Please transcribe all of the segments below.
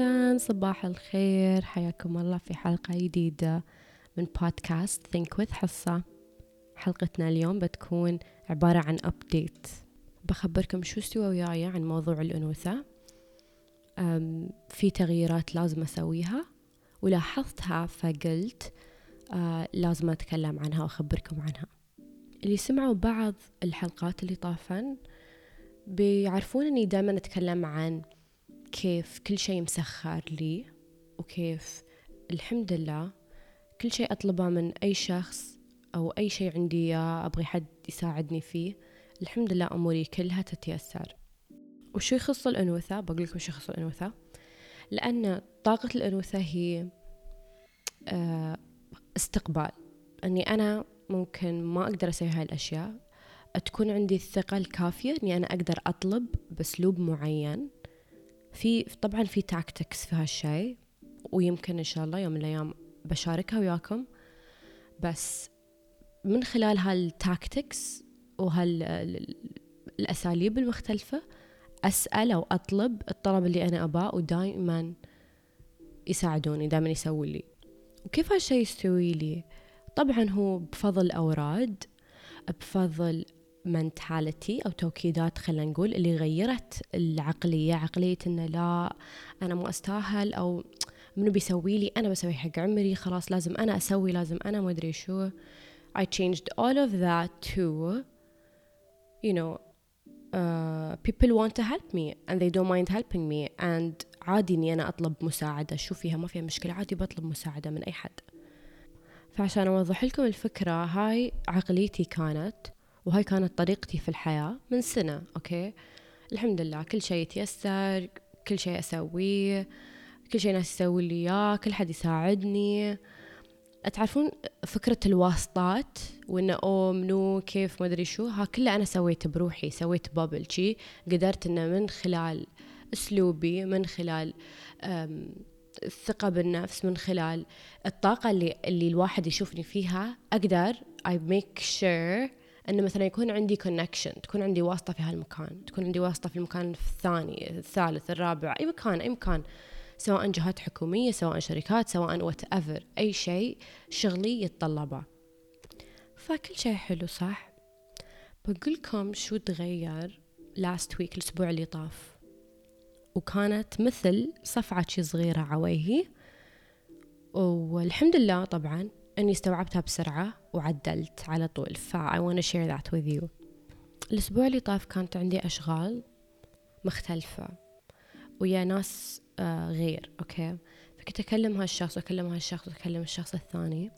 أهلا صباح الخير. حياكم الله في حلقة جديدة من بودكاست Think with حصة. حلقتنا اليوم بتكون عبارة عن أبديت بخبركم شو استوى وياي عن موضوع الأنوثة. في تغييرات لازم أسويها. ولاحظتها فقلت آه لازم أتكلم عنها وأخبركم عنها. اللي سمعوا بعض الحلقات اللي طافن بيعرفون أني دائما أتكلم عن كيف كل شيء مسخر لي وكيف الحمد لله كل شيء أطلبه من أي شخص أو أي شيء عندي إياه أبغي حد يساعدني فيه الحمد لله أموري كلها تتيسر. وشو يخص الأنوثة؟ بقول لكم شو يخص الأنوثة. لأن طاقة الأنوثة هي آه، استقبال. أني أنا ممكن ما أقدر أسوي هاي الأشياء تكون عندي الثقة الكافية أني أنا أقدر أطلب بأسلوب معين. في طبعا في tactics في هالشيء ويمكن إن شاء الله يوم من الأيام بشاركها وياكم. بس من خلال هال tactics وهالأساليب المختلفة أسأل أو أطلب الطلب اللي أنا أباه ودائما يساعدوني دائما يسوي لي. وكيف هالشي يستوي لي؟ طبعا هو بفضل أوراد بفضل منتاليتي أو توكيدات خلينا نقول اللي غيرت العقلية. عقلية إنه لا أنا مو أستاهل أو منو بيسوي لي؟ أنا بسوي حق عمري خلاص لازم أنا أسوي لازم أنا ما أدري شو. I changed all of that to you know uh, people want to help me and they don't mind helping me. And عادي إني أنا أطلب مساعدة. شو فيها؟ ما فيها مشكلة. عادي بطلب مساعدة من أي حد. فعشان أوضح لكم الفكرة هاي عقليتي كانت وهاي كانت طريقتي في الحياة من سنة أوكي؟ الحمد لله كل شيء يتيسر كل شيء أسويه كل شيء ناس يسوي لي إياه كل حد يساعدني. تعرفون فكرة الواسطات وإنه أو منو كيف ما أدري شو ها كله أنا سويته بروحي سويت بابل شي قدرت إنه من خلال أسلوبي من خلال الثقة بالنفس من خلال الطاقة اللي اللي الواحد يشوفني فيها أقدر I make sure إنه مثلا يكون عندي connection تكون عندي واسطة في هالمكان تكون عندي واسطة في المكان الثاني الثالث الرابع أي مكان أي مكان سواء جهات حكومية سواء شركات سواء whatever أي شيء شغلي يتطلبه. فكل شيء حلو صح؟ بقولكم شو تغير last week الأسبوع اللي طاف؟ وكانت مثل صفعة تشي صغيرة على ويهي والحمد لله طبعا أني استوعبتها بسرعة وعدلت على طول. ف I wanna share that with you. الأسبوع اللي طاف كانت عندي أشغال مختلفة ويا ناس آه غير أوكي؟ فكنت أكلم هالشخص وأكلم هالشخص وأكلم الشخص الثاني.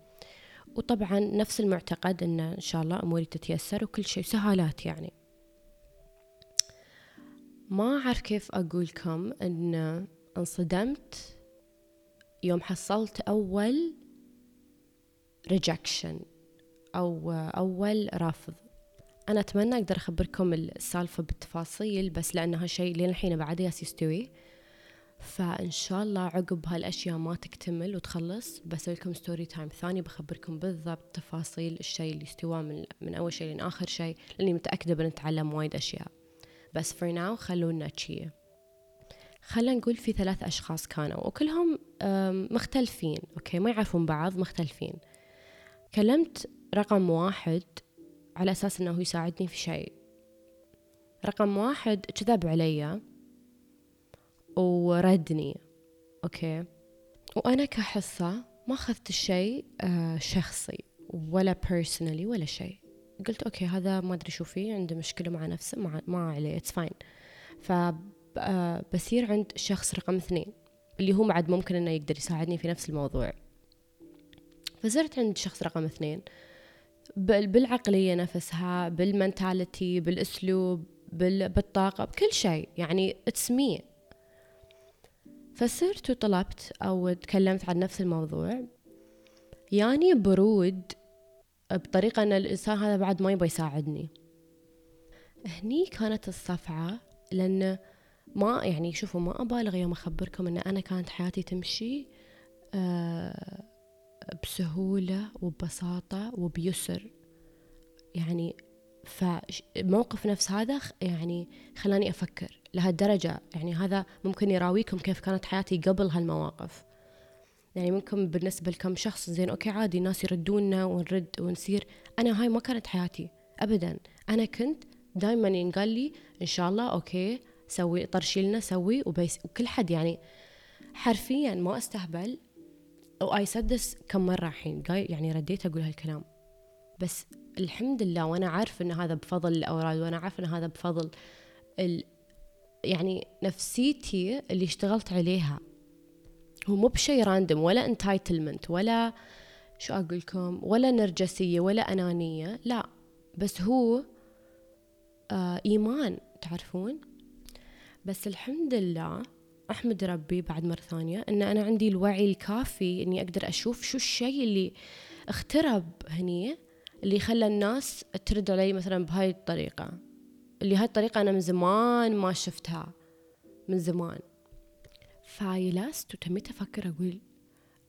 وطبعا نفس المعتقد أن إن شاء الله أموري تتيسر وكل شيء سهالات يعني. ما أعرف كيف أقولكم أن انصدمت يوم حصلت أول rejection أو أول رفض. أنا أتمنى أقدر أخبركم السالفة بالتفاصيل بس لأن هالشيء لين الحين بعد يالس يستوي. فإن شاء الله عقب هالأشياء ما تكتمل وتخلص بسوي لكم story time ثاني بخبركم بالضبط تفاصيل الشيء اللي استوى من, من أول شيء لين آخر شيء لأني متأكدة بنتعلم وايد أشياء. بس for now خلونا تشي خلينا نقول في ثلاث أشخاص كانوا وكلهم مختلفين أوكي؟ ما يعرفون بعض مختلفين. كلمت رقم واحد على أساس أنه يساعدني في شيء. رقم واحد كذب علي وردني. أوكي. وأنا كحصة ما أخذت الشيء آه، شخصي ولا personally ولا شيء. قلت أوكي هذا ما أدري شو فيه عنده مشكلة مع نفسه ما, عليه it's fine فبصير عند شخص رقم اثنين اللي هو بعد ممكن إنه يقدر يساعدني في نفس الموضوع. فزرت عند شخص رقم اثنين. بالعقلية نفسها بال mentality بالأسلوب بالطاقة بكل شيء. يعني it's me فصرت وطلبت أو تكلمت عن نفس الموضوع. يعني برود بطريقة أن الإنسان هذا بعد ما يبغى يساعدني. هني كانت الصفعة لأن ما يعني شوفوا ما أبالغ يوم أخبركم أن أنا كانت حياتي تمشي آه بسهولة وببساطة وبيسر. يعني فموقف نفس هذا يعني خلاني أفكر لهالدرجة. يعني هذا ممكن يراويكم كيف كانت حياتي قبل هالمواقف. يعني ممكن بالنسبة لكم شخص زين أوكي عادي الناس يردونا ونرد ونسير أنا هاي ما كانت حياتي أبدا. أنا كنت دائما ينقال لي إن شاء الله أوكي سوي طرشي لنا سوي وبس وكل حد يعني حرفيا ما أستهبل. ويه سدس كم مرة الحين؟ يعني رديت أقول هالكلام. بس الحمد لله وأنا عارف إن هذا بفضل الأوراد وأنا عارف إن هذا بفضل ال يعني نفسيتي اللي اشتغلت عليها. هو مو بشيء random ولا entitlement ولا شو أقول لكم ولا نرجسية ولا أنانية لا. بس هو آه إيمان تعرفون؟ بس الحمد لله أحمد ربي بعد مرة ثانية أن أنا عندي الوعي الكافي أني أقدر أشوف شو الشيء اللي اخترب هني اللي خلى الناس ترد علي مثلا بهاي الطريقة. اللي هاي الطريقة أنا من زمان ما شفتها من زمان. فيلست وتميت أفكر أقول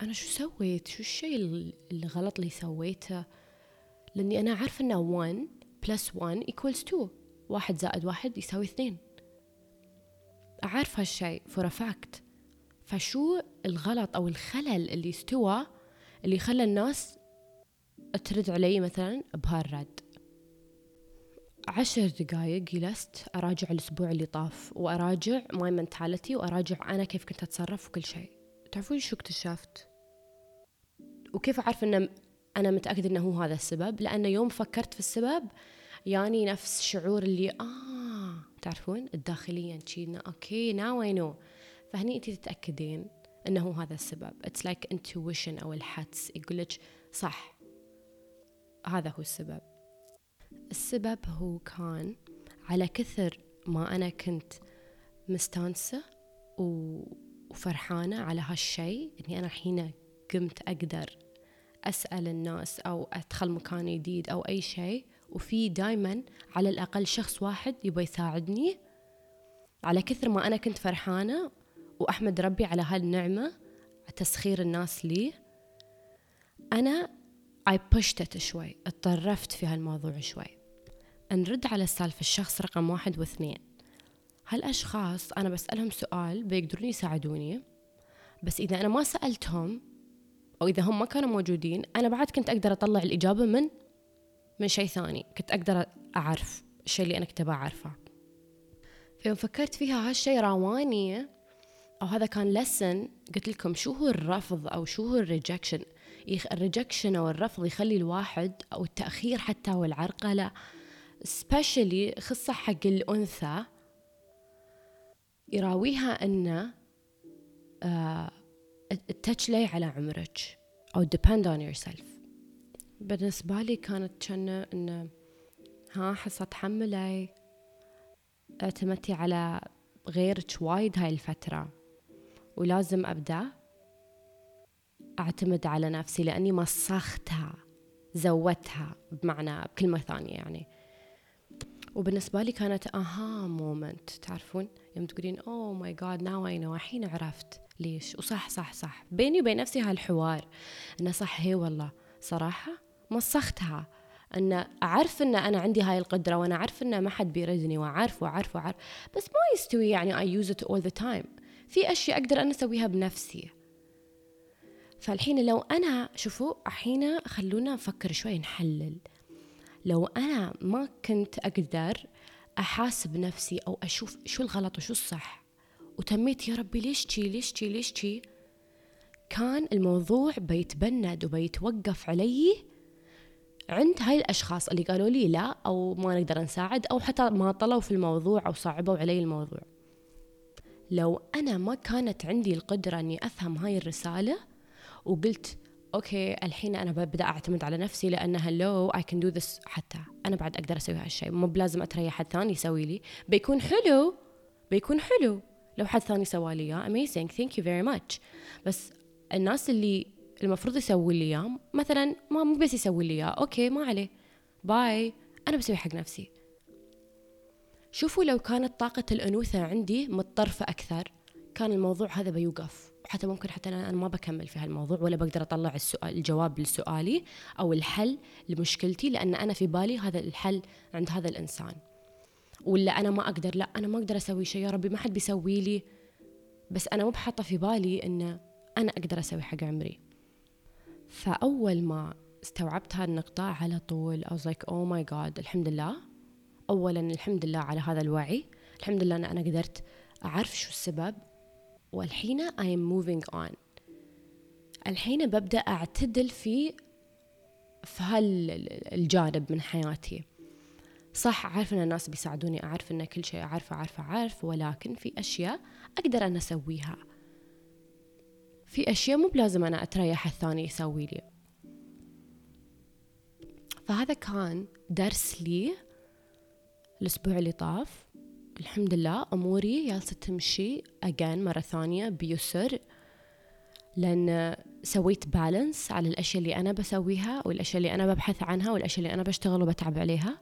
أنا شو سويت؟ شو الشيء الغلط اللي سويته؟ لأني أنا عارفة أنه 1 plus 1 equals 2 واحد زائد واحد يساوي اثنين. أعرف هالشيء a fact فشو الغلط أو الخلل اللي استوى اللي خلى الناس ترد علي مثلا بهالرد عشر دقايق جلست أراجع الأسبوع اللي طاف وأراجع my mentality وأراجع أنا كيف كنت أتصرف وكل شيء. تعرفون شو اكتشفت؟ وكيف أعرف أن أنا متأكدة أنه هو هذا السبب؟ لأن يوم فكرت في السبب يعني نفس شعور اللي آه تعرفون الداخلي اللي ايينا. okay now I know فهني أنت تتأكدين أنه هذا السبب. it's like intuition أو الحدس يقول لك صح هذا هو السبب. السبب هو كان على كثر ما أنا كنت مستانسة وفرحانة على هالشي إني أنا الحين قمت أقدر أسأل الناس أو أدخل مكان جديد أو أي شيء وفي دايما على الأقل شخص واحد يبغى يساعدني. على كثر ما أنا كنت فرحانة وأحمد ربي على هالنعمة تسخير الناس لي أنا I pushed it شوي اتطرفت في هالموضوع شوي. نرد على السالفة الشخص رقم واحد واثنين. هالأشخاص أنا بسألهم سؤال بيقدرون يساعدوني بس إذا أنا ما سألتهم أو إذا هم ما كانوا موجودين أنا بعد كنت أقدر أطلع الإجابة من من شيء ثاني. كنت أقدر أعرف الشيء اللي أنا كنت أعرفه. فيوم فكرت فيها هالشيء راواني أو هذا كان lesson قلت لكم شو هو الرفض أو شو هو ال rejection ال rejection أو الرفض يخلي الواحد أو التأخير حتى والعرقلة especially خاصة حق الأنثى يراويها أن اتكلي على عمرك أو depend on yourself. بالنسبة لي كانت كنا إن ها حصة تحملي اعتمدتي على غيرك وايد هاي الفترة. ولازم أبدأ أعتمد على نفسي لأني مسختها زودتها بمعنى بكلمة ثانية يعني. وبالنسبة لي كانت aha moment تعرفون؟ يوم تقولين oh my god now I know الحين عرفت ليش. وصح صح صح. بيني وبين نفسي هالحوار. إنه صح هي والله. صراحة مسختها أن أعرف أن أنا عندي هاي القدرة وأنا أعرف أن ما حد بيردني واعرف واعرف وأعرف. بس ما يستوي يعني I use it all the time في أشياء أقدر أنا أسويها بنفسي. فالحين لو أنا شوفوا الحين خلونا نفكر شوي نحلل. لو أنا ما كنت أقدر أحاسب نفسي أو أشوف شو الغلط وشو الصح وتميت يا ربي ليش تشي ليش تشي ليش تشي كان الموضوع بيتبند وبيتوقف علي عند هاي الأشخاص اللي قالوا لي لا أو ما نقدر نساعد أو حتى ما طلوا في الموضوع أو صعبوا علي الموضوع. لو أنا ما كانت عندي القدرة أني أفهم هاي الرسالة وقلت okay الحين أنا ببدأ أعتمد على نفسي لأن hello I can do this حتى أنا بعد أقدر أسوي هالشيء مو بلازم أتريا حد ثاني يسوي لي. بيكون حلو بيكون حلو. لو حد ثاني سوى لي اياه amazing thank you very much بس الناس اللي المفروض يسوي لي إياه. مثلا ما مو بس يسوي لي إياه. okay ما عليه. bye. أنا بسوي حق نفسي. شوفوا لو كانت طاقة الأنوثة عندي متطرفة أكثر كان الموضوع هذا بيوقف. حتى ممكن حتى أنا ما بكمل في هالموضوع ولا بقدر أطلع السؤال الجواب لسؤالي أو الحل لمشكلتي لأن أنا في بالي هذا الحل عند هذا الإنسان. ولا أنا ما أقدر. لا أنا ما أقدر أسوي شيء. يا ربي ما حد بيسوي لي. بس أنا مو بحاطة في بالي إن أنا أقدر أسوي حق عمري. فأول ما استوعبت هالنقطة على طول I was like oh my god الحمد لله. أولا الحمد لله على هذا الوعي. الحمد لله أن أنا قدرت أعرف شو السبب. والحين I am moving on. الحين ببدأ أعتدل في في هالجانب من حياتي. صح أعرف أن الناس بيساعدوني أعرف أن كل شيء أعرفه أعرفه أعرف ولكن في أشياء أقدر أنا أسويها. في أشياء مو بلازم أنا أتريح الثاني يسوي لي. فهذا كان درس لي الأسبوع اللي طاف. الحمد لله أموري جالسة تمشي أجان مرة ثانية بيسر لأن سويت بالانس على الأشياء اللي أنا بسويها والأشياء اللي أنا ببحث عنها والأشياء اللي أنا بشتغل وبتعب عليها.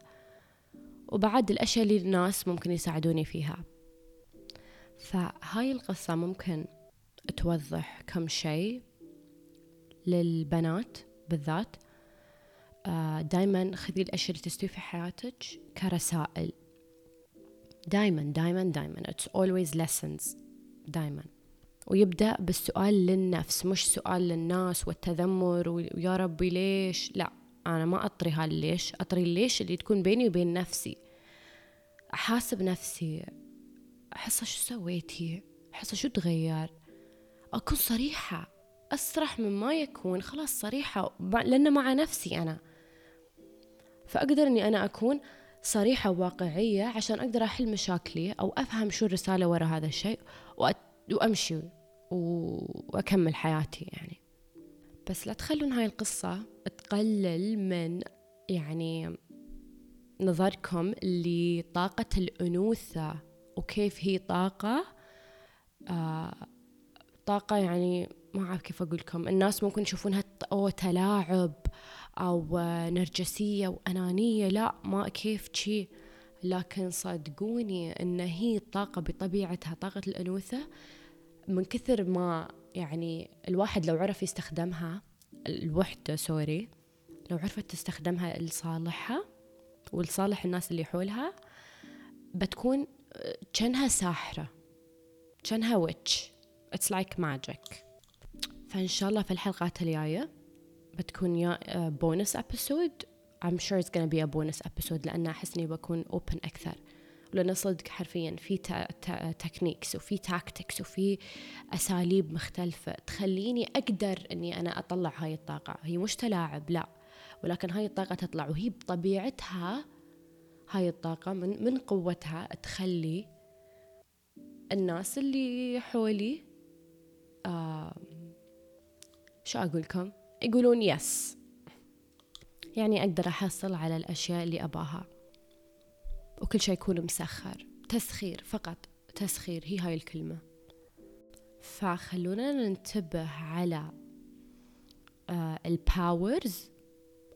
وبعد الأشياء اللي الناس ممكن يساعدوني فيها. فهاي القصة ممكن توضح كم شيء للبنات بالذات. آه، دايما خذي الأشياء اللي تستوي في حياتك كرسائل. دايما دايما دايما. It's always lessons. دايما. ويبدأ بالسؤال للنفس مش سؤال للناس والتذمر ويا ربي ليش؟ لا أنا ما أطري هالليش أطري الليش اللي تكون بيني وبين نفسي. أحاسب نفسي. أحس شو سويتي أحس شو تغير؟ أكون صريحة أسرح مما يكون خلاص صريحة لأن مع نفسي أنا. فأقدر أني أنا أكون صريحة وواقعية عشان أقدر أحل مشاكلي أو أفهم شو الرسالة ورا هذا الشيء وأمشي وأكمل حياتي يعني. بس لا تخلون هاي القصة تقلل من يعني نظركم لطاقة الأنوثة وكيف هي طاقة آه طاقة يعني ما أعرف كيف أقول لكم الناس ممكن يشوفونها أو تلاعب أو نرجسية وأنانية لا ما كيف شي. لكن صدقوني إن هي طاقة بطبيعتها طاقة الأنوثة من كثر ما يعني الواحد لو عرف يستخدمها الوحدة sorry لو عرفت تستخدمها لصالحها ولصالح الناس اللي حولها بتكون كأنها ساحرة كأنها witch. It's like magic. فإن شاء الله في الحلقات الجاية بتكون يا bonus episode I'm sure it's gonna be a bonus episode لأن أحس إني بكون open أكثر. لأن صدق حرفيا في techniques وفي tactics وفي أساليب مختلفة تخليني أقدر إني أنا أطلع هاي الطاقة. هي مش تلاعب لا. ولكن هاي الطاقة تطلع. وهي بطبيعتها هاي الطاقة من, من قوتها تخلي الناس اللي حولي شو أقول لكم يقولون yes يعني أقدر أحصل على الأشياء اللي أباها. وكل شيء يكون مسخر. تسخير فقط. تسخير. هي هاي الكلمة. فخلونا ننتبه على آه ال powers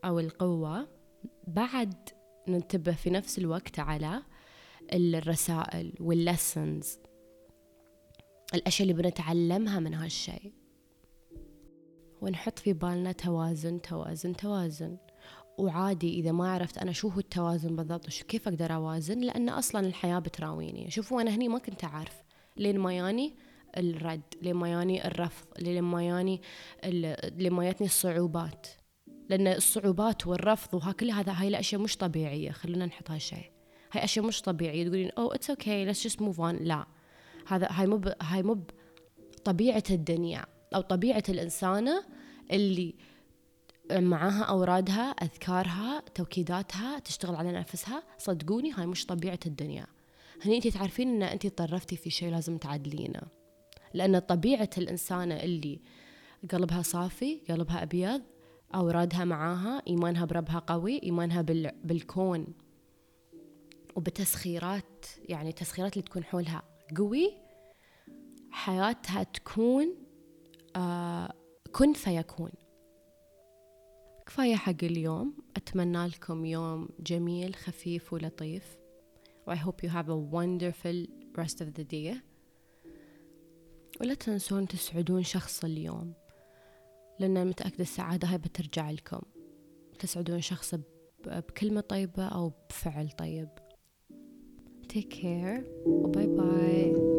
أو القوة. بعد ننتبه في نفس الوقت على الرسائل وال lessons الأشياء اللي بنتعلمها من هالشيء. ونحط في بالنا توازن توازن توازن. وعادي إذا ما عرفت أنا شو هو التوازن بالضبط وشو كيف أقدر أوازن لأن أصلا الحياة بتراويني. شوفوا أنا هني ما كنت أعرف لين ما ياني الرد لين ما ياني الرفض لين ما ياني لين ما ياتني الصعوبات. لأن الصعوبات والرفض وها كل هذا هاي الأشياء مش طبيعية. خلونا نحط هالشيء. هاي أشياء مش طبيعية. تقولين oh it's okay let's just move on لا. هذا هاي مو هاي مو طبيعة الدنيا أو طبيعة الإنسانة اللي معاها أورادها أذكارها توكيداتها تشتغل على نفسها. صدقوني هاي مش طبيعة الدنيا. هني أنت تعرفين أن أنت طرفتي في شيء لازم تعدلينه. لأن طبيعة الإنسانة اللي قلبها صافي قلبها أبيض أورادها معاها إيمانها بربها قوي إيمانها بال... بالكون وبتسخيرات يعني تسخيرات اللي تكون حولها. قوي حياتها تكون آه كن فيكون. كفاية حق اليوم. أتمنى لكم يوم جميل خفيف ولطيف. و I hope you have a wonderful rest of the day. ولا تنسون تسعدون شخص اليوم لأن متأكدة السعادة هاي بترجع لكم. تسعدون شخص بكلمة طيبة أو بفعل طيب. Take care. Bye bye.